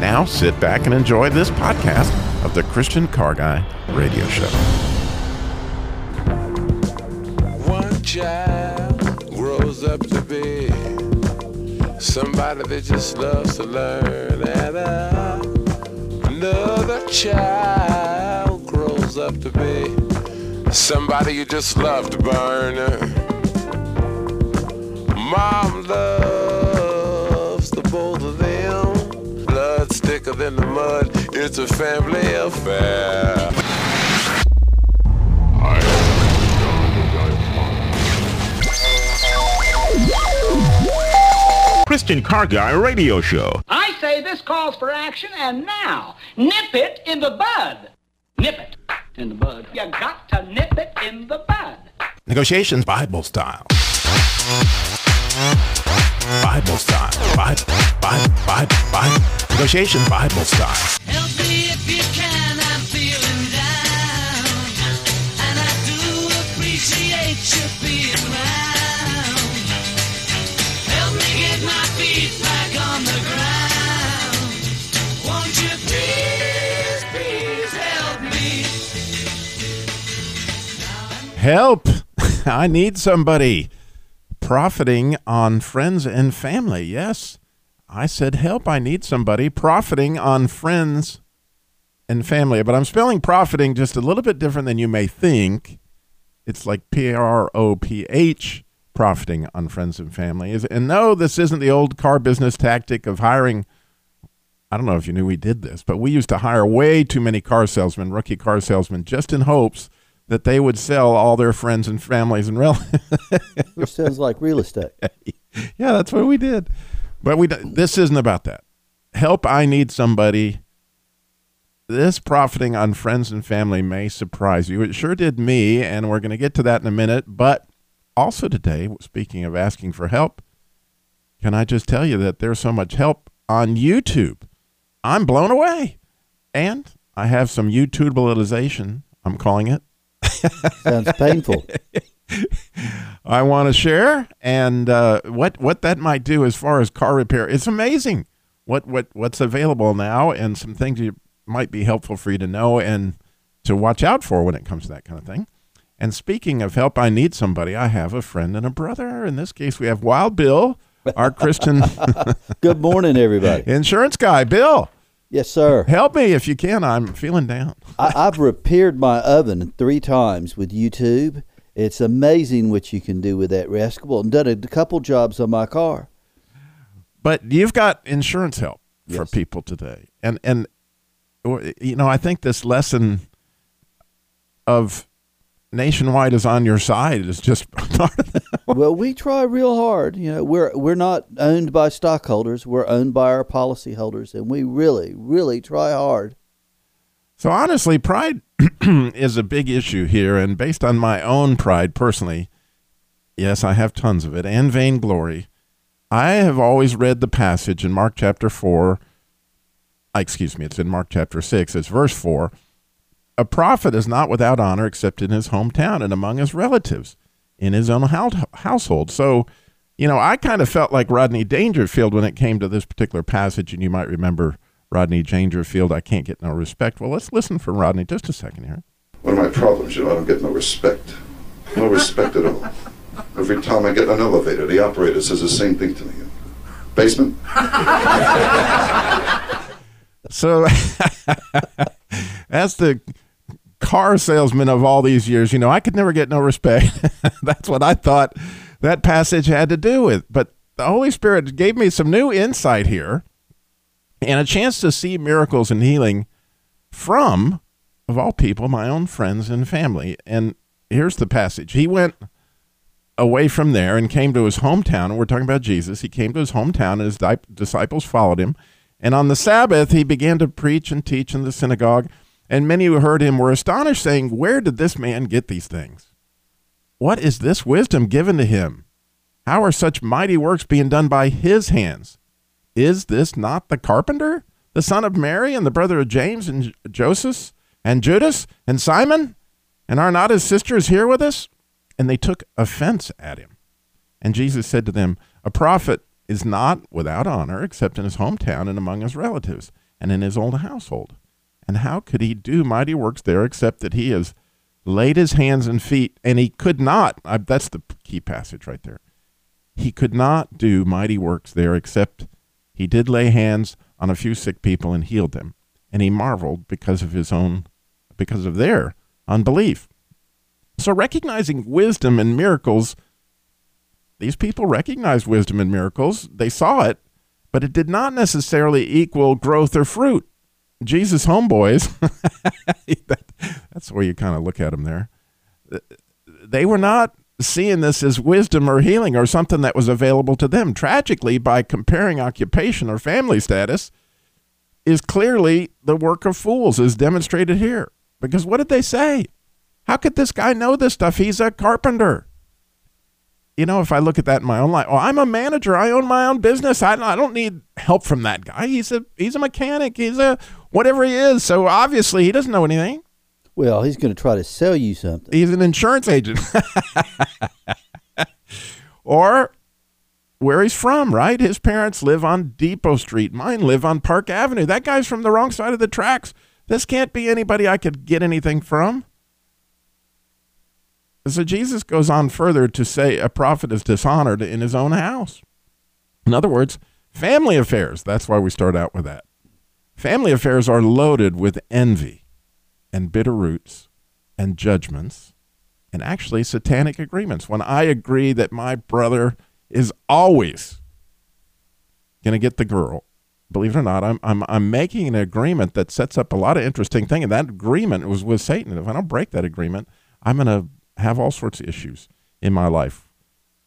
Now sit back and enjoy this podcast of the Christian Car Guy Radio Show. One child grows up to be somebody that just loves to learn, and uh, another child grows up to be somebody you just love to burn. Mom loves Blood's thicker than the mud. It's a family affair. Christian Car Guy Radio Show. I say this calls for action, and now, nip it in the bud. Nip it in the bud. You got to nip it in the bud. Negotiations Bible style. Bible style. Bible, Bible, Bible, Bible. Negotiations Bible style. Help me if you can, I'm feeling down. And I do appreciate you being around. Help me get my feet back on the ground. Won't you please, please help me? Help! I need somebody. Profiting on friends and family. Yes, I said help. I need somebody. Profiting on friends and family. But I'm spelling profiting just a little bit different than you may think. It's like P R O P H, profiting on friends and family. And no, this isn't the old car business tactic of hiring. I don't know if you knew we did this, but we used to hire way too many car salesmen, rookie car salesmen, just in hopes that they would sell all their friends and families and relatives. Which sounds like real estate. yeah, that's what we did. But we this isn't about that. Help I need somebody. This profiting on friends and family may surprise you. It sure did me, and we're going to get to that in a minute. But also today, speaking of asking for help, can I just tell you that there's so much help on YouTube? I'm blown away. And I have some YouTubealization, I'm calling it. Sounds painful. I want to share, and uh, what what that might do as far as car repair. It's amazing what what what's available now, and some things you might be helpful for you to know and to watch out for when it comes to that kind of thing. And speaking of help, I need somebody. I have a friend and a brother. In this case, we have Wild Bill, our Christian Good morning, everybody. insurance guy. Bill, Yes, sir. help me if you can. I'm feeling down. I, I've repaired my oven three times with YouTube. It's amazing what you can do with that rascal, and done a couple jobs on my car. But you've got insurance help for Yes. people today, and and you know I think this lesson of nationwide is on your side is just part of that. well, we try real hard. You know, we're we're not owned by stockholders. We're owned by our policyholders, and we really, really try hard. So honestly, pride is a big issue here, and based on my own pride personally, yes, I have tons of it, and vainglory. I have always read the passage in Mark chapter four. Excuse me, it's in Mark chapter six. It's verse four. A prophet is not without honor except in his hometown and among his relatives, in his own household. So, you know, I kind of felt like Rodney Dangerfield when it came to this particular passage, and you might remember Rodney Dangerfield. I can't get no respect. Well, let's listen for Rodney just a second here. One of my problems, you know, I don't get no respect. No respect at all. Every time I get an elevator, the operator says the same thing to me. Basement? So, as the car salesman of all these years, you know, I could never get no respect. That's what I thought that passage had to do with. But the Holy Spirit gave me some new insight here and a chance to see miracles and healing from, of all people, my own friends and family. And here's the passage. He went away from there and came to his hometown. And we're talking about Jesus. He came to his hometown, and his di- disciples followed him. And on the Sabbath, he began to preach and teach in the synagogue. And many who heard him were astonished, saying, Where did this man get these things? What is this wisdom given to him? How are such mighty works being done by his hands? Is this not the carpenter, the son of Mary, and the brother of James and Joseph, and Judas, and Simon? And are not his sisters here with us? And they took offense at him. And Jesus said to them, A prophet is not without honor except in his hometown and among his relatives and in his own household. And how could he do mighty works there except that he has laid his hands and feet? And he could not. I, that's the key passage right there. He could not do mighty works there except he did lay hands on a few sick people and healed them. And he marveled because of his own, because of their unbelief. So recognizing wisdom and miracles, these people recognized wisdom and miracles. They saw it, but it did not necessarily equal growth or fruit. Jesus homeboys, that, that's where you kind of look at them there. They were not seeing this as wisdom or healing or something that was available to them. Tragically, by comparing occupation or family status, is clearly the work of fools, as demonstrated here. Because what did they say? How could this guy know this stuff? He's a carpenter. You know, if I look at that in my own life, oh, I'm a manager. I own my own business. I, I don't need help from that guy. He's a he's a mechanic. He's a whatever he is. So obviously he doesn't know anything. Well, he's going to try to sell you something. He's an insurance agent. or where he's from, right? His parents live on Depot Street. Mine live on Park Avenue. That guy's from the wrong side of the tracks. This can't be anybody I could get anything from. So Jesus goes on further to say a prophet is dishonored in his own house. In other words, family affairs. That's why we start out with that. Family affairs are loaded with envy and bitter roots and judgments and actually satanic agreements. When I agree that my brother is always going to get the girl, believe it or not, I'm, I'm, I'm making an agreement that sets up a lot of interesting things. And that agreement was with Satan. If I don't break that agreement, I'm going to have all sorts of issues in my life.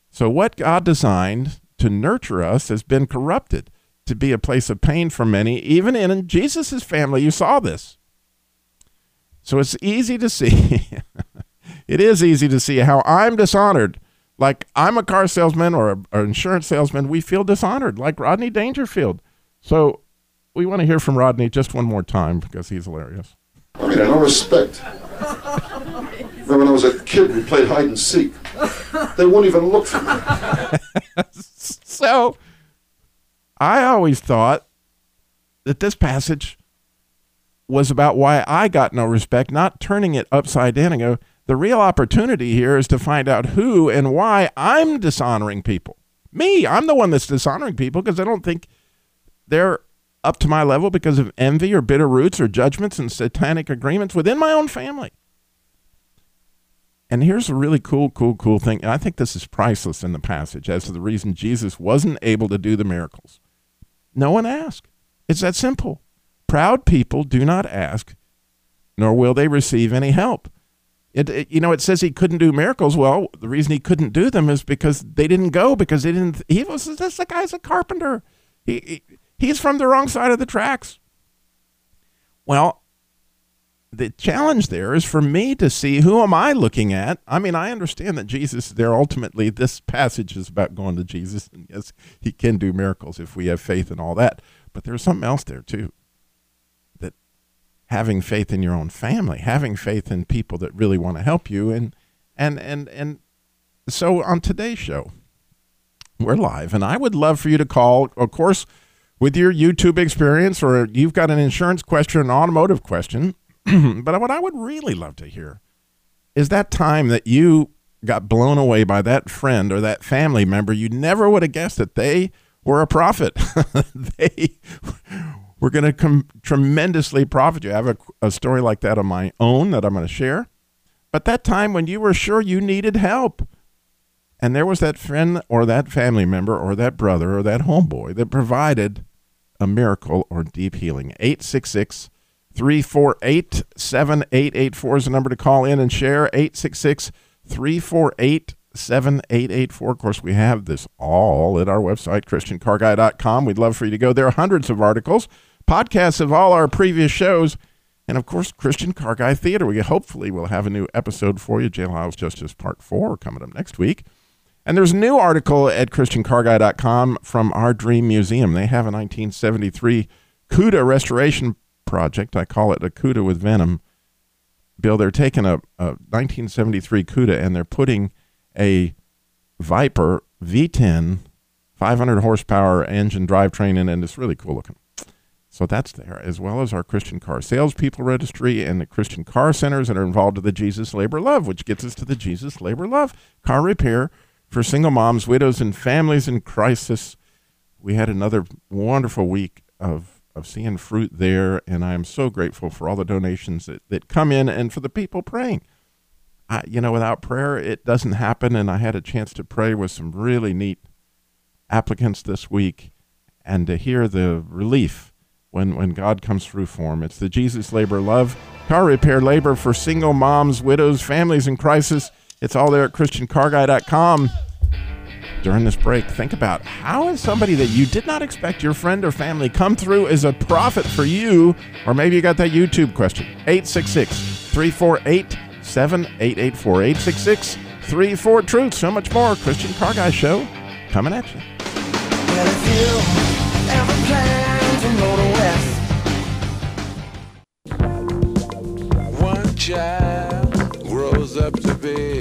So, what God designed to nurture us has been corrupted to be a place of pain for many, even in Jesus' family. You saw this. So, it's easy to see. it is easy to see how I'm dishonored. Like I'm a car salesman or an insurance salesman, we feel dishonored, like Rodney Dangerfield. So, we want to hear from Rodney just one more time because he's hilarious. I mean, I don't respect. Remember when I was a kid, we played hide and seek. They won't even look for me. so I always thought that this passage was about why I got no respect, not turning it upside down and go, the real opportunity here is to find out who and why I'm dishonoring people. Me, I'm the one that's dishonoring people because I don't think they're up to my level because of envy or bitter roots or judgments and satanic agreements within my own family. And here's a really cool, cool, cool thing. I think this is priceless in the passage as to the reason Jesus wasn't able to do the miracles. No one asked. It's that simple. Proud people do not ask, nor will they receive any help. It, it, you know, it says he couldn't do miracles. Well, the reason he couldn't do them is because they didn't go because they didn't. He was this the guy's a carpenter. He, he he's from the wrong side of the tracks. Well, the challenge there is for me to see who am I looking at. I mean, I understand that Jesus there ultimately this passage is about going to Jesus and yes, he can do miracles if we have faith and all that. But there's something else there too. That having faith in your own family, having faith in people that really want to help you and and and and so on today's show we're live and I would love for you to call of course with your YouTube experience or you've got an insurance question, an automotive question, but what I would really love to hear is that time that you got blown away by that friend or that family member. You never would have guessed that they were a prophet. they we're going to com- tremendously profit you. I have a, a story like that of my own that I'm going to share. But that time when you were sure you needed help, and there was that friend or that family member or that brother or that homeboy that provided a miracle or deep healing. 866 348 7884 is the number to call in and share. 866 348 7884. Of course, we have this all at our website, ChristianCarGuy.com. We'd love for you to go there. Are Hundreds of articles, podcasts of all our previous shows, and of course, Christian Car Guy Theater. We hopefully will have a new episode for you. Jailhouse Justice Part 4 coming up next week. And there's a new article at ChristianCarGuy.com from our Dream Museum. They have a 1973 CUDA restoration project. I call it a CUDA with Venom. Bill, they're taking a, a 1973 CUDA and they're putting a Viper V10 500 horsepower engine drivetrain in, and it's really cool looking. So that's there, as well as our Christian Car Salespeople Registry and the Christian Car Centers that are involved with the Jesus Labor Love, which gets us to the Jesus Labor Love car repair for single moms, widows, and families in crisis. We had another wonderful week of, of seeing fruit there, and I am so grateful for all the donations that, that come in and for the people praying. I, you know, without prayer, it doesn't happen, and I had a chance to pray with some really neat applicants this week and to hear the relief when, when God comes through for them. It's the Jesus Labor Love car repair labor for single moms, widows, families in crisis. It's all there at ChristianCarGuy.com. During this break, think about how is somebody that you did not expect your friend or family come through as a prophet for you, or maybe you got that YouTube question. 866 348 7884. 866 34 Truth. So much more. Christian Car Guy Show coming at you. Well, One child grows up to be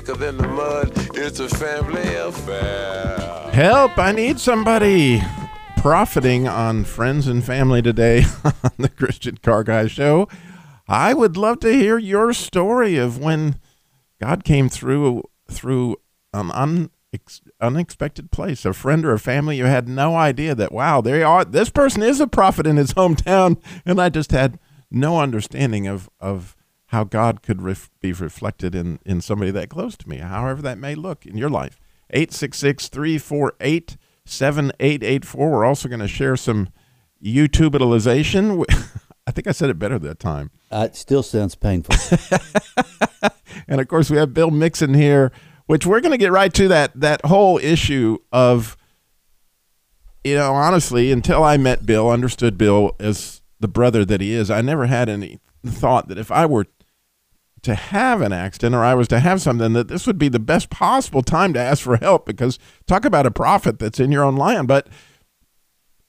Thicker than the mud. It's a family affair. Help! I need somebody profiting on friends and family today on the Christian Car Guy Show. I would love to hear your story of when God came through through an unex- unexpected place, a friend or a family you had no idea that wow, there you are. This person is a prophet in his hometown, and I just had no understanding of of how God could ref- be reflected in in somebody that close to me, however that may look in your life. 866 348 7884. We're also going to share some YouTubeitalization. I think I said it better that time. Uh, it still sounds painful. And of course, we have Bill Mixon here, which we're going to get right to that that whole issue of, you know, honestly, until I met Bill, understood Bill as the brother that he is, I never had any thought that if I were to have an accident or I was to have something, that this would be the best possible time to ask for help because talk about a prophet that's in your own land. But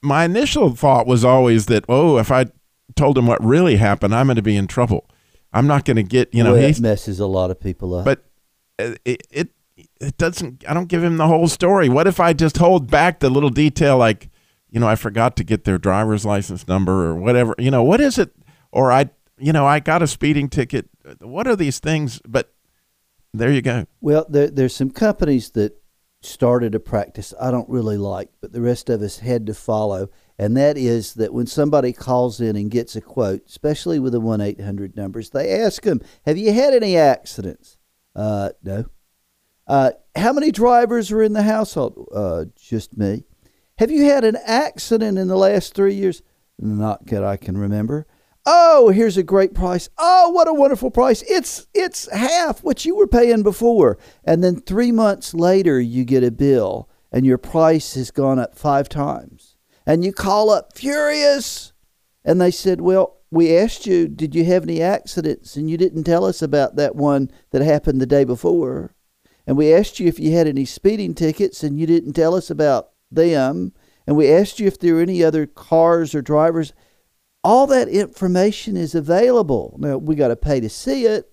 my initial thought was always that, oh, if I told him what really happened, I'm going to be in trouble. I'm not going to get, you know, Well, it messes a lot of people up. but it, it it doesn't i don't give him the whole story what if i just hold back the little detail like you know i forgot to get their driver's license number or whatever you know what is it or i you know i got a speeding ticket what are these things but there you go Well, there, there's some companies that started a practice I don't really like, but the rest of us had to follow, and that is that when somebody calls in and gets a quote, especially with the one eight hundred numbers, they ask them, "Have you had any accidents?" Uh, no. Uh, how many drivers are in the household? Uh, just me. Have you had an accident in the last three years? Not that I can remember. Oh, here's a great price. Oh, what a wonderful price. It's it's half what you were paying before. And then 3 months later you get a bill and your price has gone up 5 times. And you call up furious and they said, "Well, we asked you, did you have any accidents? And you didn't tell us about that one that happened the day before. And we asked you if you had any speeding tickets and you didn't tell us about them. And we asked you if there were any other cars or drivers all that information is available. Now, we got to pay to see it.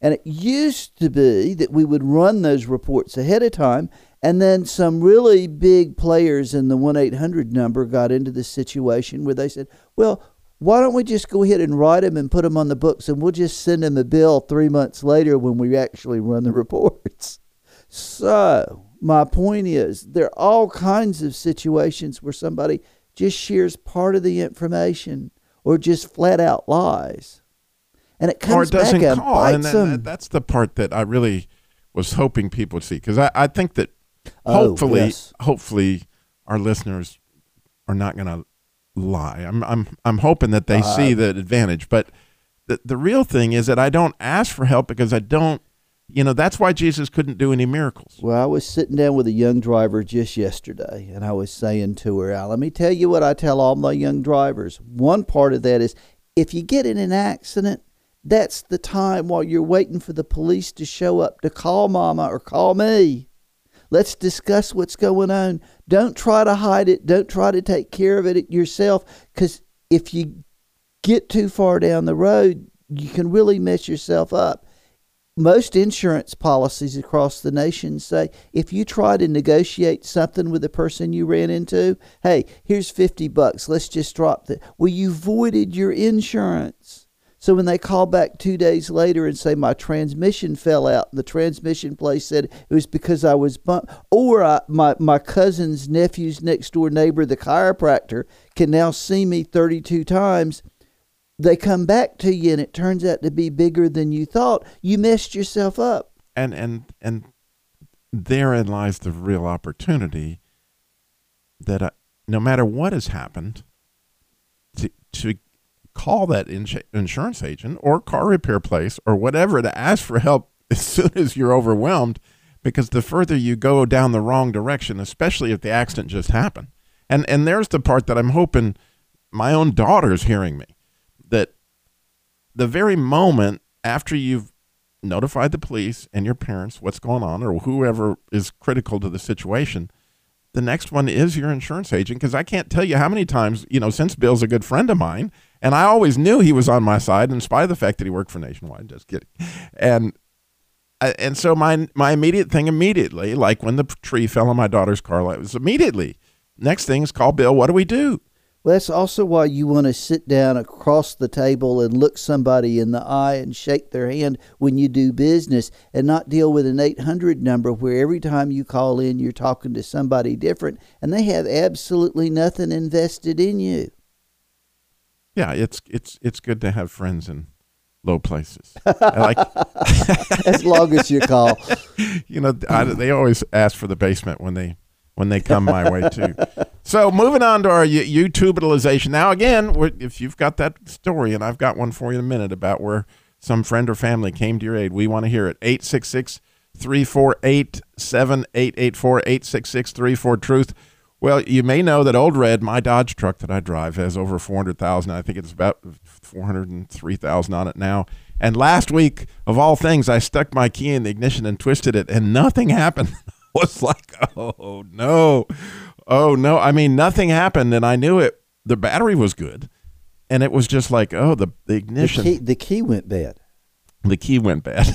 And it used to be that we would run those reports ahead of time, and then some really big players in the 1 800 number got into the situation where they said, well, why don't we just go ahead and write them and put them on the books, and we'll just send them a bill three months later when we actually run the reports? So, my point is, there are all kinds of situations where somebody just shares part of the information or just flat out lies and it or comes it doesn't back and call. And bites then them. that's the part that I really was hoping people would see because I, I think that Oh, hopefully, yes. hopefully, our listeners are not going to lie. I'm I'm I'm hoping that they Uh, see the advantage, but the the real thing is that I don't ask for help because I don't. You know that's why Jesus couldn't do any miracles. Well, I was sitting down with a young driver just yesterday, and I was saying to her, Al, let me tell you what I tell all my young drivers. One part of that is if you get in an accident, that's the time while you're waiting for the police to show up to call mama or call me. Let's discuss what's going on. Don't try to hide it. Don't try to take care of it yourself, because if you get too far down the road, you can really mess yourself up most insurance policies across the nation say if you try to negotiate something with the person you ran into, hey, here's 50 bucks, let's just drop that. Well, you voided your insurance. So when they call back two days later and say my transmission fell out, the transmission place said it was because I was bumped, or I, my my cousin's nephew's next door neighbor, the chiropractor, can now see me 32 times they come back to you and it turns out to be bigger than you thought, you messed yourself up. and and and therein lies the real opportunity that I, no matter what has happened to to call that insu- insurance agent or car repair place or whatever to ask for help as soon as you're overwhelmed because the further you go down the wrong direction especially if the accident just happened. And and there's the part that I'm hoping my own daughter's hearing me the very moment after you've notified the police and your parents what's going on or whoever is critical to the situation the next one is your insurance agent because i can't tell you how many times you know since bill's a good friend of mine and i always knew he was on my side in spite of the fact that he worked for nationwide just kidding. And uh, and so my my immediate thing immediately like when the tree fell on my daughter's car light was immediately next thing is call bill what do we do Well, that's also why you want to sit down across the table and look somebody in the eye and shake their hand when you do business and not deal with an 800 number where every time you call in, you're talking to somebody different and they have absolutely nothing invested in you. yeah it's it's it's good to have friends in low places like As long as you call. you know, I, they always ask for the basement when they when they come my way too. So moving on to our YouTubealization. Now again, if you've got that story, and I've got one for you in a minute about where some friend or family came to your aid, we want to hear it. 866 348 7884 866 34 Truth. Well, you may know that Old Red, my Dodge truck that I drive, has over 400,000. I think it's about 403,000 on it now. And last week, of all things, I stuck my key in the ignition and twisted it, and nothing happened. Was like, oh no, oh no. I mean, nothing happened, and I knew it. The battery was good, and it was just like, oh, the, the The ignition key, the key went bad. the key went bad.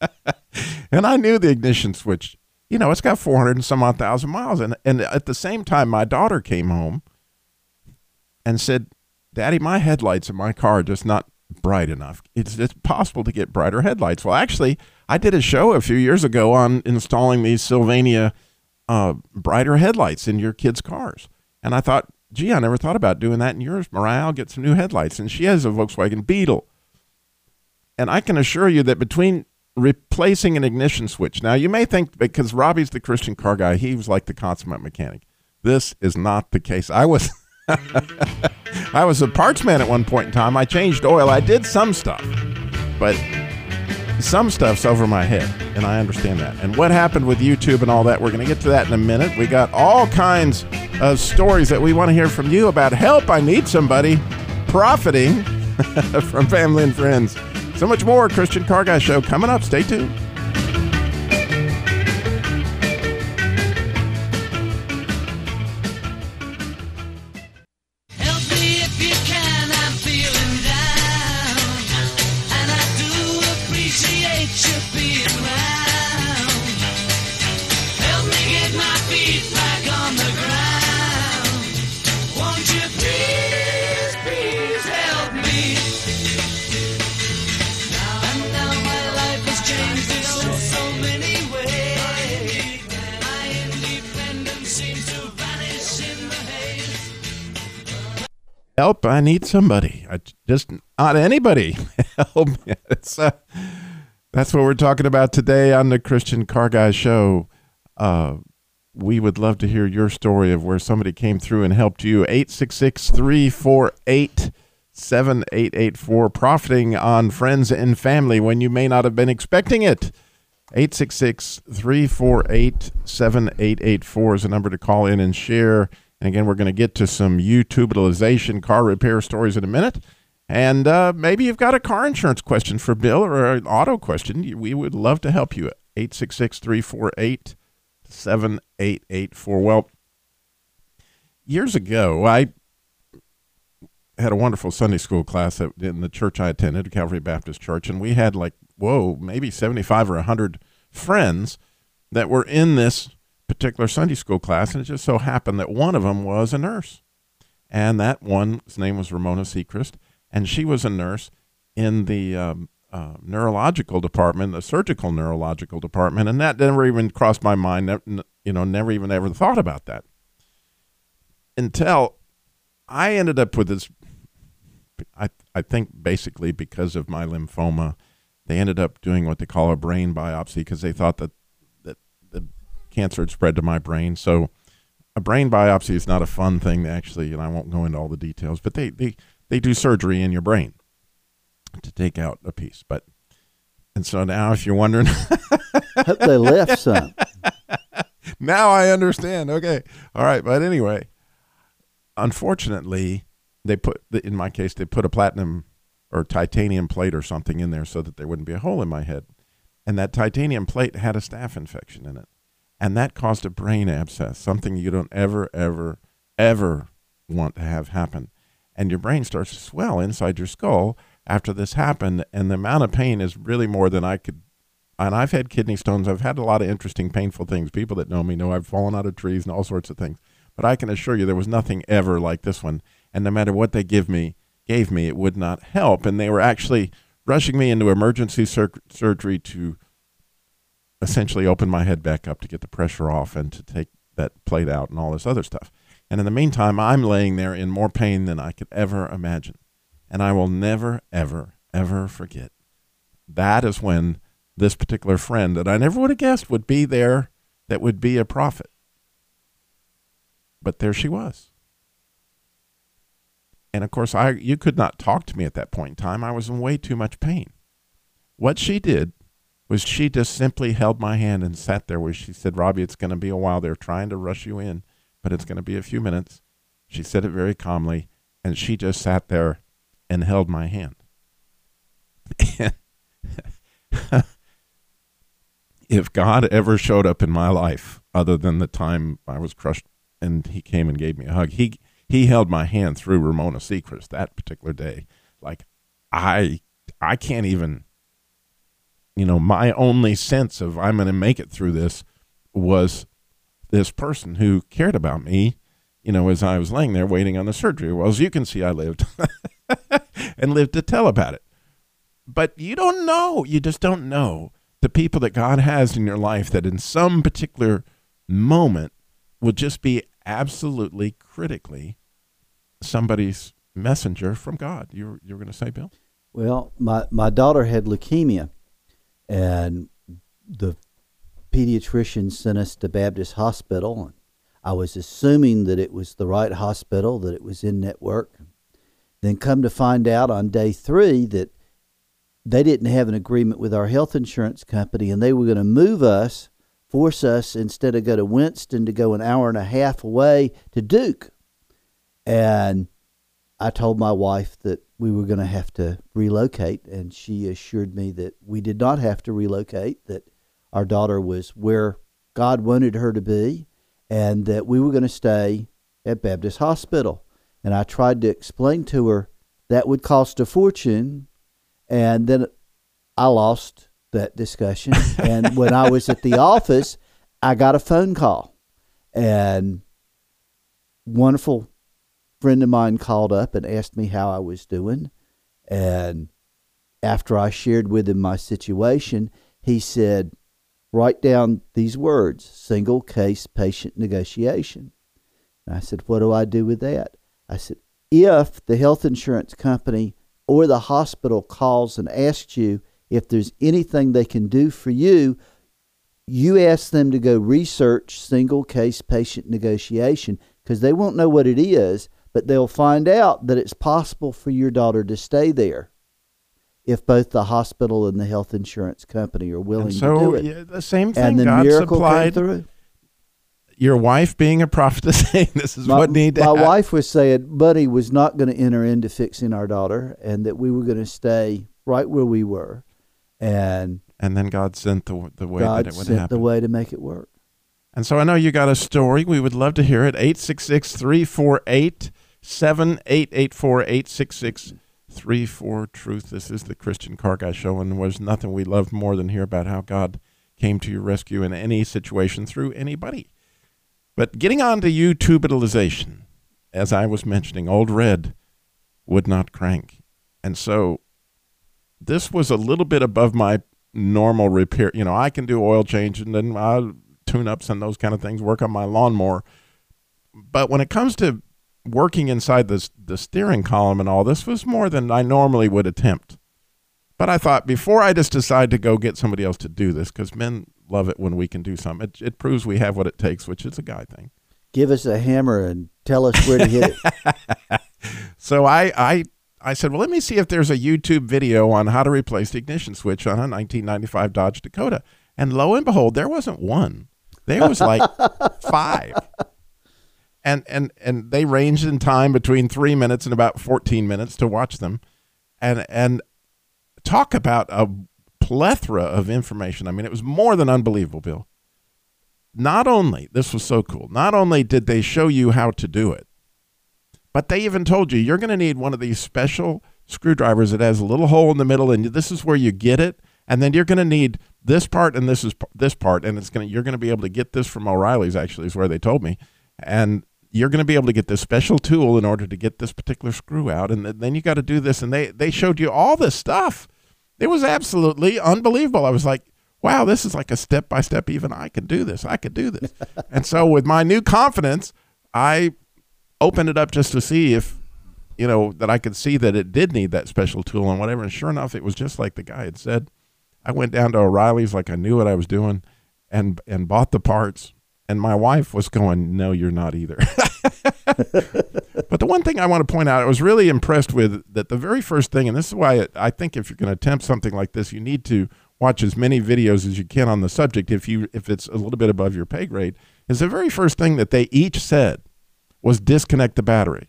and I knew the ignition switch, you know, it's got 400 and some odd thousand miles. And, and at the same time, my daughter came home and said, Daddy, my headlights in my car are just not bright enough. It's, it's possible to get brighter headlights. Well, actually, I did a show a few years ago on installing these Sylvania uh, brighter headlights in your kids' cars. And I thought, gee, I never thought about doing that in yours. Mariah, I'll get some new headlights. And she has a Volkswagen Beetle. And I can assure you that between replacing an ignition switch, now you may think because Robbie's the Christian car guy, he was like the consummate mechanic. This is not the case. I was. I was a parts man at one point in time. I changed oil. I did some stuff, but some stuff's over my head, and I understand that. And what happened with YouTube and all that, we're going to get to that in a minute. We got all kinds of stories that we want to hear from you about help. I need somebody profiting from family and friends. So much more Christian Car Guy Show coming up. Stay tuned. Help. I need somebody. I just not anybody help. It's, uh, that's what we're talking about today on the Christian Car Guy Show. Uh, we would love to hear your story of where somebody came through and helped you. 866 348 7884, profiting on friends and family when you may not have been expecting it. 866 348 7884 is the number to call in and share. And again, we're going to get to some YouTubealization car repair stories in a minute. And uh, maybe you've got a car insurance question for Bill or an auto question. We would love to help you. 866 348 7884. Well, years ago, I had a wonderful Sunday school class in the church I attended, Calvary Baptist Church, and we had like, whoa, maybe 75 or 100 friends that were in this particular Sunday school class, and it just so happened that one of them was a nurse. And that one's name was Ramona Seacrest, and she was a nurse in the um, uh, neurological department, the surgical neurological department, and that never even crossed my mind. You know, never even ever thought about that until I ended up with this. I I think basically because of my lymphoma, they ended up doing what they call a brain biopsy because they thought that cancer had spread to my brain. So a brain biopsy is not a fun thing actually, and I won't go into all the details. But they they they do surgery in your brain to take out a piece. But and so now, if you're wondering, Hope they left some. now I understand. Okay, all right. But anyway, unfortunately, they put in my case they put a platinum or titanium plate or something in there so that there wouldn't be a hole in my head, and that titanium plate had a staph infection in it, and that caused a brain abscess, something you don't ever, ever, ever want to have happen, and your brain starts to swell inside your skull after this happened, and the amount of pain is really more than I could and I've had kidney stones. I've had a lot of interesting, painful things. People that know me know I've fallen out of trees and all sorts of things. But I can assure you there was nothing ever like this one. And no matter what they give me, gave me, it would not help. And they were actually rushing me into emergency sur- surgery to essentially open my head back up to get the pressure off and to take that plate out and all this other stuff. And in the meantime, I'm laying there in more pain than I could ever imagine. And I will never, ever, ever forget. That is when this particular friend that I never would have guessed would be there, that would be a prophet. But there she was. And of course, I you could not talk to me at that point in time. I was in way too much pain. What she did was she just simply held my hand and sat there where she said, Robbie, it's going to be a while. They're trying to rush you in, but it's going to be a few minutes. She said it very calmly, and she just sat there and held my hand. if God ever showed up in my life, other than the time I was crushed and he came and gave me a hug, he he held my hand through Ramona Seacrest that particular day. Like I I can't even you know, my only sense of I'm gonna make it through this was this person who cared about me, you know, as I was laying there waiting on the surgery. Well, as you can see, I lived and lived to tell about it. But you don't know. You just don't know the people that God has in your life that in some particular moment will just be absolutely critically somebody's messenger from God. You're, you were going to say, Bill? Well, my, my daughter had leukemia, and the pediatrician sent us to Baptist Hospital. I was assuming that it was the right hospital, that it was in network. Then come to find out on day three that they didn't have an agreement with our health insurance company, and they were going to move us, force us instead of go to Winston to go an hour and a half away to Duke. And I told my wife that we were going to have to relocate, and she assured me that we did not have to relocate, that our daughter was where God wanted her to be, and that we were going to stay at Baptist Hospital. And I tried to explain to her that would cost a fortune, and then I lost that discussion. and when I was at the office, I got a phone call, and wonderful friend of mine called up and asked me how I was doing. And after I shared with him my situation, he said, Write down these words single case patient negotiation. And I said, What do I do with that? I said, if the health insurance company or the hospital calls and asks you if there's anything they can do for you, you ask them to go research single case patient negotiation because they won't know what it is, but they'll find out that it's possible for your daughter to stay there if both the hospital and the health insurance company are willing And to do it. yeah, the same thing. and the God miracle supplied came through. your wife being a prophet saying this is My, what need to my happen. wife was saying Buddy was not going to enter into fixing our daughter and that we were going to stay right where we were. And And then God sent the the way God that it would sent happen. the way to make it work. And so I know you got a story. We would love to hear it. 866 348 7884 866 34 Truth. This is the Christian Car Guy Show, and there's nothing we love more than hear about how God came to your rescue in any situation through anybody. But getting on to YouTubeitalization, as I was mentioning, Old Red would not crank. And so this was a little bit above my normal repair. You know, I can do oil change and then uh, I'll tune ups and those kind of things, work on my lawnmower. But when it comes to working inside the, the steering column and all, this was more than I normally would attempt. But I thought before I just decide to go get somebody else to do this, because men love it when we can do something, it, it proves we have what it takes, which is a guy thing. Give us a hammer and tell us where to hit it. So I, I, I said, well, let me see if there's a YouTube video on how to replace the ignition switch on a 1995 Dodge Dakota. And lo and behold, there wasn't one. There was like five. And, and and they ranged in time between three minutes and about 14 minutes to watch them. And and talk about a plethora of information. I mean, it was more than unbelievable, Bill. Not only, this was so cool, not only did they show you how to do it, but they even told you you're going to need one of these special screwdrivers that has a little hole in the middle, and this is where you get it. And then you're going to need this part and this is this part, and it's going to you're going to be able to get this from O'Reilly's. Actually, is where they told me, and you're going to be able to get this special tool in order to get this particular screw out, and then you got to do this. And they they showed you all this stuff. It was absolutely unbelievable. I was like, wow, this is like a step by step. Even I can do this. I could do this. and so with my new confidence, I opened it up just to see if you know that I could see that it did need that special tool and whatever. And sure enough, it was just like the guy had said. I went down to O'Reilly's like I knew what I was doing, and and bought the parts. And my wife was going, "No, you're not either." but the one thing I want to point out, I was really impressed with that the very first thing, and this is why I think if you're going to attempt something like this, you need to watch as many videos as you can on the subject. If you if it's a little bit above your pay grade, is the very first thing that they each said was disconnect the battery,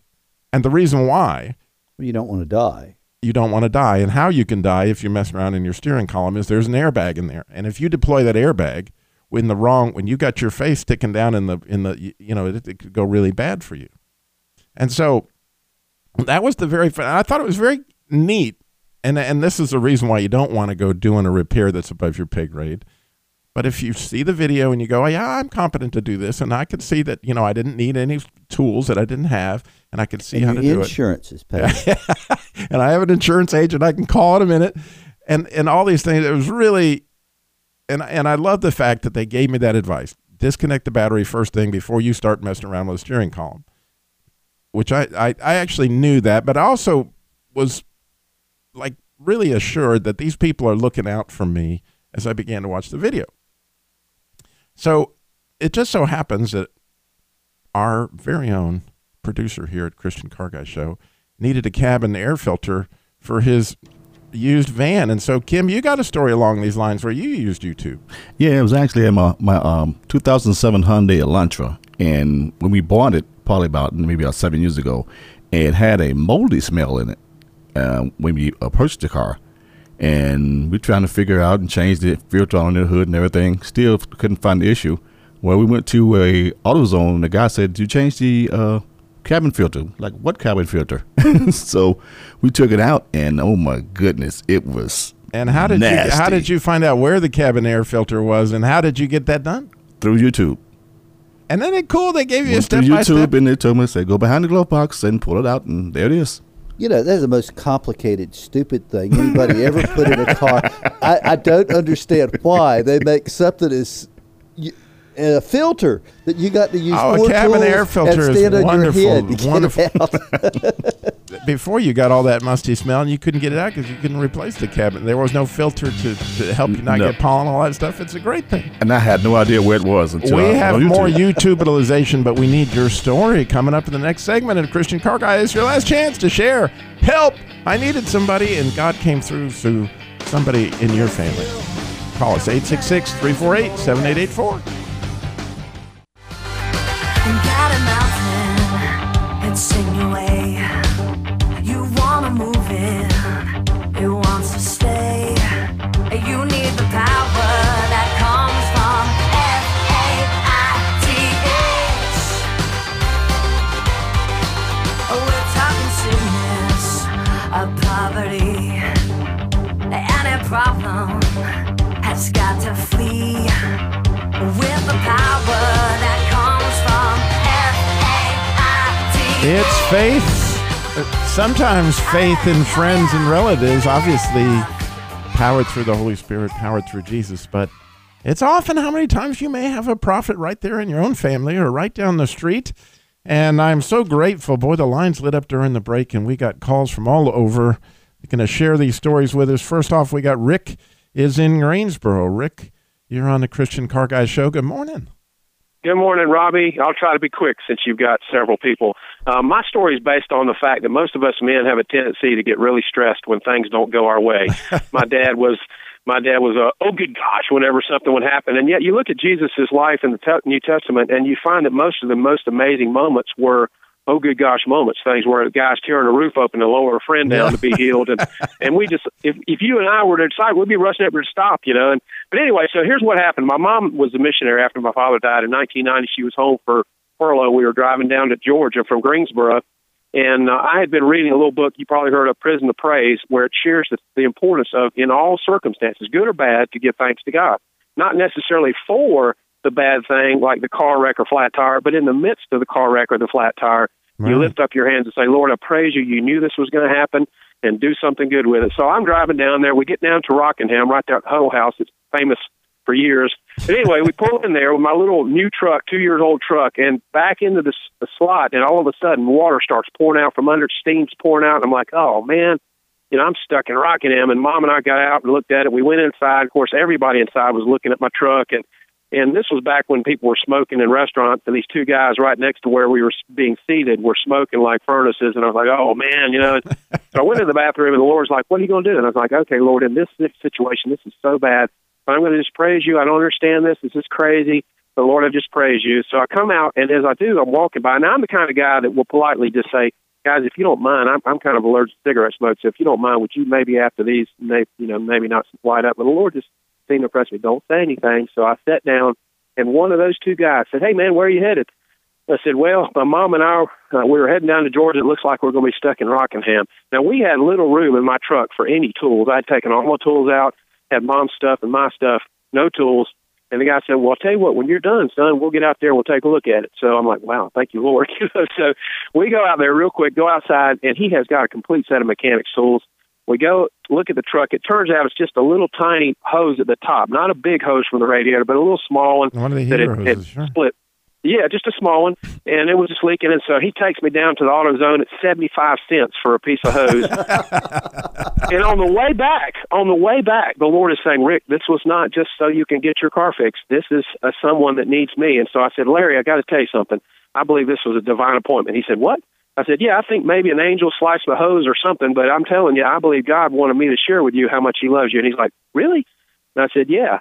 and the reason why Well, you don't want to die. you don't want to die. And how you can die if you mess around in your steering column is there's an airbag in there. And if you deploy that airbag when the wrong when you got your face sticking down in the in the you- know it, it could go really bad for you. And so that was the very I thought it was very neat. And and this is the reason why you don't want to go doing a repair that's above your pay grade. But if you see the video and you go, oh, yeah, I'm competent to do this, and I could see that, you know, I didn't need any tools that I didn't have, and I could see And how to do it insurance is paid. and I have an insurance agent I can call in a minute, and and all these things. It was really, and and I love the fact that they gave me that advice: disconnect the battery first thing before you start messing around with the steering column. Which I I, I actually knew that, but I also was like really assured that these people are looking out for me as I began to watch the video. So it just so happens that our very own producer here at Christian Car Guy Show needed a cabin air filter for his used van. And so, Kim, you got a story along these lines where you used YouTube. Yeah, it was actually in my my um 2007 Hyundai Elantra, and when we bought it, probably about maybe about seven years ago, it had a moldy smell in it uh, when we purchased the car, and we're trying to figure out and change the filter on the hood and everything. Still couldn't find the issue. Well, we went to a AutoZone. The guy said, "You change the uh, cabin filter." Like, what cabin filter? so we took it out, and oh my goodness, it was And how did you how did you find out where the cabin air filter was, and how did you get that done? through YouTube. And then it cool. They gave you a Went step through by YouTube step. and they told me, say, go behind the glove box and pull it out, and there it is. You know, that's the most complicated, stupid thing anybody ever put in a car. I, I don't understand why they make something as. You, and a filter that you got to use. Oh, a four cabin air filter is wonderful, Your head to get wonderful. Before you got all that musty smell, and you couldn't get it out because you couldn't replace the cabin. There was no filter to, to help you not No. get pollen, all that stuff. It's a great thing. And I had no idea where it was until we I- have on more YouTube. YouTubealization, but we need your story coming up in the next segment. And Christian Car Guy is your last chance to share. Help! I needed somebody, and God came through through somebody in your family. Call us 866 348 7884. Problem has got to flee with the power that comes from. It's faith. Sometimes faith in friends and relatives, obviously powered through the Holy Spirit, powered through Jesus, but it's often how many times you may have a prophet right there in your own family or right down the street. And I'm so grateful. Boy, the lines lit up during the break, and we got calls from all over. Going to share these stories with us. First off, we got Rick is in Greensboro. Rick, you're on the Christian Car Guy Show. Good morning. Good morning, Robbie. I'll try to be quick since you've got several people. Uh, my story is based on the fact that most of us men have a tendency to get really stressed when things don't go our way. my dad was my dad was a oh good gosh whenever something would happen, and yet you look at Jesus' life in the New Testament and you find that most of the most amazing moments were oh good gosh moments, things where the guy's tearing a roof open to lower a friend down to be healed, and and we just if if you and I were to decide, we'd be rushing up to stop, you know. And but anyway, so here's what happened. My mom was a missionary after my father died in 1990. She was home for furlough. We were driving down to Georgia from Greensboro, and uh, I had been reading a little book you probably heard of, Prison of Praise, where it shares the, the importance of, in all circumstances, good or bad, to give thanks to God. Not necessarily for the bad thing, like the car wreck or flat tire, but in the midst of the car wreck or the flat tire, you lift up your hands and say, Lord, I praise you. You knew this was going to happen, and do something good with it. So I'm driving down there. We get down to Rockingham, right there at Huddle House. It's famous for years. But anyway, we pull in there with my little new truck, two years old truck, and back into the, the slot, and all of a sudden, water starts pouring out from under, steam's pouring out. And I'm like, oh man, you know, I'm stuck in Rockingham. And Mom and I got out and looked at it. We went inside. Of course, everybody inside was looking at my truck, and and this was back when people were smoking in restaurants, and these two guys right next to where we were being seated were smoking like furnaces. And I was like, oh man, you know. so I went to the bathroom, and the Lord's like, what are you going to do? And I was like, okay, Lord, in this situation, this is so bad. But I'm going to just praise you. I don't understand this. This is crazy. But Lord, I just praise you. So I come out, and as I do, I'm walking by. Now I'm the kind of guy that will politely just say, guys, if you don't mind, I'm, I'm kind of allergic to cigarette smoke. So if you don't mind, would you maybe after these, may, you know, maybe not light up? But the Lord just seemed to me. Don't say anything. So I sat down, and one of those two guys said, "Hey, man, where are you headed?" I said, "Well, my mom and I, uh, we were heading down to Georgia. It looks like we're going to be stuck in Rockingham." Now we had little room in my truck for any tools. I'd taken all my tools out, had mom's stuff and my stuff, no tools. And the guy said, "Well, I'll tell you what. When you're done, son, we'll get out there. and We'll take a look at it." So I'm like, "Wow, thank you, Lord." So we go out there real quick, go outside, and he has got a complete set of mechanics tools. We go look at the truck. It turns out it's just a little tiny hose at the top, not a big hose from the radiator, but a little small one One of the that it, heater it sure. split. Yeah, just a small one, and it was just leaking. And so he takes me down to the auto AutoZone at seventy-five cents for a piece of hose. and on the way back, on the way back, the Lord is saying, "Rick, this was not just so you can get your car fixed. This is uh, someone that needs me." And so I said, "Larry, I got to tell you something. I believe this was a divine appointment." He said, "What?" I said, "Yeah, I think maybe an angel sliced my hose or something, but I'm telling you, I believe God wanted me to share with you how much He loves you." And he's like, "Really?" And I said, "Yeah."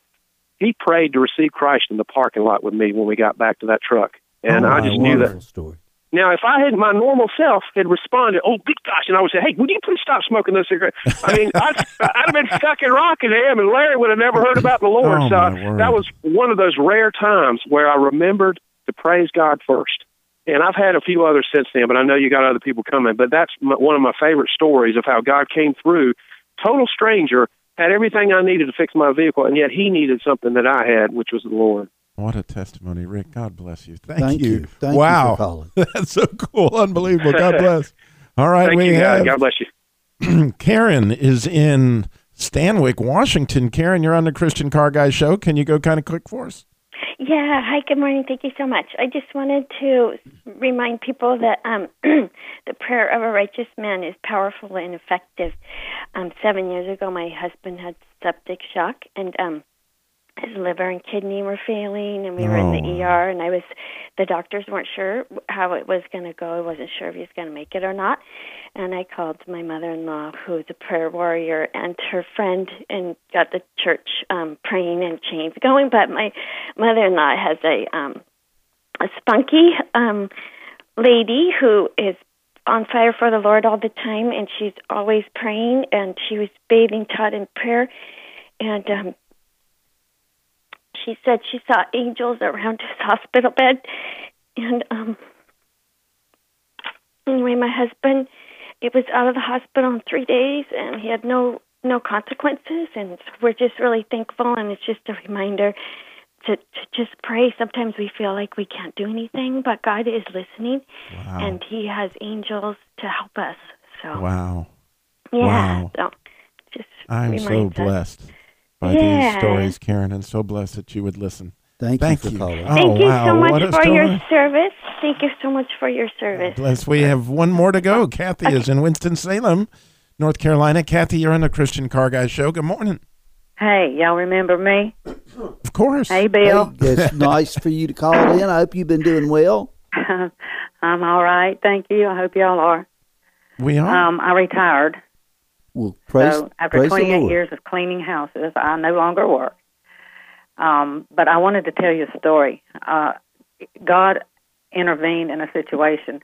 He prayed to receive Christ in the parking lot with me when we got back to that truck, and Oh, I just knew that. Story. Now, if I had my normal self had responded, "Oh, good gosh," and I would say, "Hey, would you please stop smoking those cigarettes?" I mean, I'd, I'd have been stuck in Rockingham, and Larry would have never heard about the Lord. Oh, so that was one of those rare times where I remembered to praise God first. And I've had a few others since then, but I know you got other people coming. But that's m one of my favorite stories of how God came through. Total stranger had everything I needed to fix my vehicle, and yet He needed something that I had, which was the Lord. What a testimony, Rick. God bless you. Thank, Thank you. you. Thank you wow. for. That's so cool. Unbelievable. God bless. All right, Thank we you, have God. God bless you. Karen is in Stanwood, Washington. Karen, you're on the Christian Car Guy show. Can you go kind of quick for us? Yeah. Hi. Good morning. Thank you so much. I just wanted to remind people that um, the prayer of a righteous man is powerful and effective. Um, seven years ago, my husband had septic shock, and um, his liver and kidney were failing, and we were in the. ER. And I was, the doctors weren't sure how it was going to go. I wasn't sure if he was going to make it or not. And I called my mother-in-law, who's a prayer warrior, and her friend, and got the church um, praying and chains going. But my mother-in-law has a um, a spunky um, lady who is on fire for the Lord all the time, and she's always praying. And she was bathing Todd in prayer, and um, she said she saw angels around his hospital bed. And um, anyway, my husband, it was out of the hospital in three days, and he had no no consequences. And we're just really thankful, and it's just a reminder to, to just pray. Sometimes we feel like we can't do anything, but God is listening, Wow. and He has angels to help us. So Wow. yeah, Wow. so just I'm so blessed. us. Blessed by Yeah. these stories, Karen, and so blessed that you would listen. Thank, Thank you for you. calling. Oh, Thank you wow. so much what a for your service. Thank you so much for your service. Bless. We have one more to go. Kathy is in Winston-Salem, North Carolina. Kathy, you're on the Christian Car Guy Show. Good morning. Hey, y'all remember me? Of course. Hey, Bill. Hey, it's nice for you to call in. I hope you've been doing well. I'm all right, thank you. I hope y'all are. We are. Um, I retired, Well, praise, so after praise the 28 Lord. years of cleaning houses, I no longer work. Um, but I wanted to tell you a story. Uh, God intervened in a situation,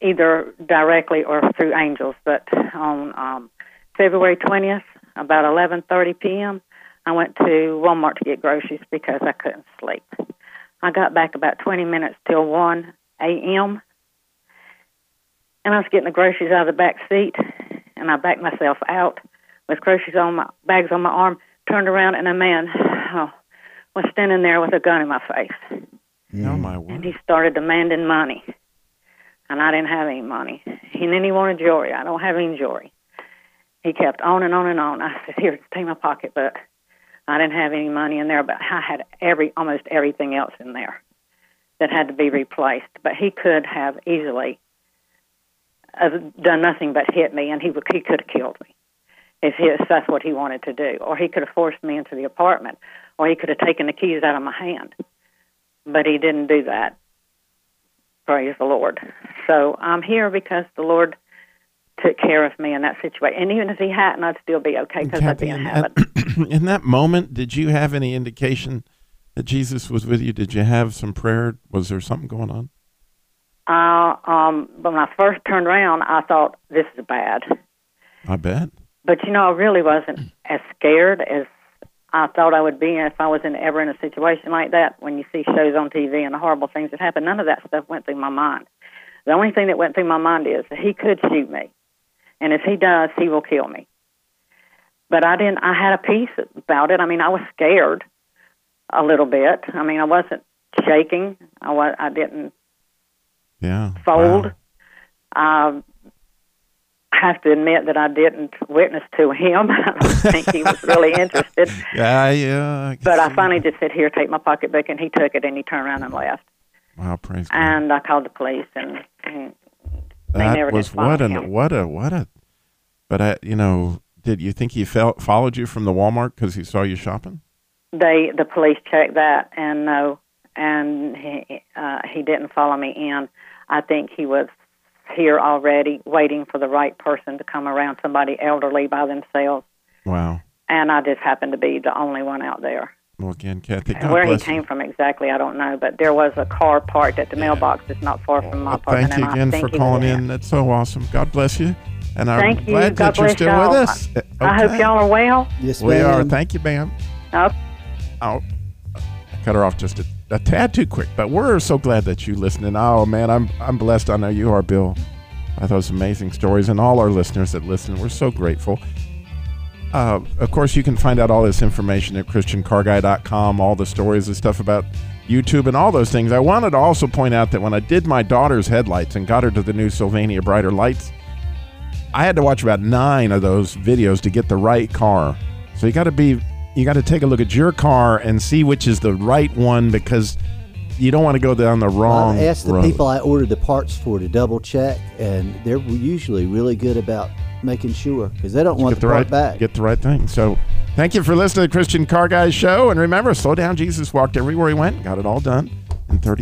either directly or through angels. But on um, February 20th, about 11:30 p.m., I went to Walmart to get groceries because I couldn't sleep. I got back about 20 minutes till 1 a.m. and I was getting the groceries out of the back seat, and I backed myself out with groceries on my bags on my arm. Turned around, and a man oh, was standing there with a gun in my face, oh, my word. and he started demanding money, and I didn't have any money. And then he wanted jewelry. I don't have any jewelry. He kept on and on and on. I said, "Here, take my pocketbook." I didn't have any money in there, but I had every almost everything else in there that had to be replaced. But he could have easily done nothing but hit me, and he he could have killed me if, he, if that's what he wanted to do, or he could have forced me into the apartment, or he could have taken the keys out of my hand. But he didn't do that. Praise the Lord. So I'm here because the Lord took care of me in that situation. And even if he hadn't, I'd still be okay because I'd be in in heaven. Uh, in that moment, did you have any indication that Jesus was with you? Did you have some prayer? Was there something going on? Uh, um, when I first turned around, I thought this is bad. I bet. But you know, I really wasn't as scared as I thought I would be if I was in ever in a situation like that. When you see shows on TV and the horrible things that happen, none of that stuff went through my mind. The only thing that went through my mind is that he could shoot me, and if he does, he will kill me. But I didn't. I had a peace about it. I mean, I was scared a little bit. I mean, I wasn't shaking. I was. I didn't Yeah. fold. Wow. Um, I have to admit that I didn't witness to him. I don't think he was really interested. Yeah, yeah. I But I finally that. just said, "Here, take my pocketbook," and he took it and he turned around and left. Wow, praise God. And I called the police, and, and they that never was what a what a what a. But I, you know, did you think he felt followed you from the Walmart because he saw you shopping? they the police checked that, and no, and he uh, he didn't follow me in. I think he was here already, waiting for the right person to come around, somebody elderly by themselves, Wow. and I just happened to be the only one out there. Well, again, Kathy, God where he came you. from exactly, I don't know, but there was a car parked at the mailbox that's not far from my Well, apartment. thank you again for calling in. That's so awesome. God bless you. And I'm Thank you. glad God that you're still y'all. with us. I hope Okay. y'all are well. Yes, We are. Thank you, ma'am. Oh, Oh, I cut her off just a, a tad too quick, but we're so glad that you listening. Oh man, I'm I'm blessed. I know you are, Bill. By those amazing stories, and all our listeners that listen, we're so grateful. Uh, of course, you can find out all this information at ChristianCarGuy.com, all the stories and stuff about YouTube and all those things. I wanted to also point out that when I did my daughter's headlights and got her to the new Sylvania Brighter Lights, I had to watch about nine of those videos to get the right car. So you got to be you got to take a look at your car and see which is the right one because you don't want to go down the wrong I've asked the road. people I ordered the parts for to double check, and they're usually really good about making sure because they don't want get the, the part right back. get the right thing. So, thank you for listening to the Christian Car Guys show, and remember, slow down. Jesus walked everywhere he went, got it all done in thirty.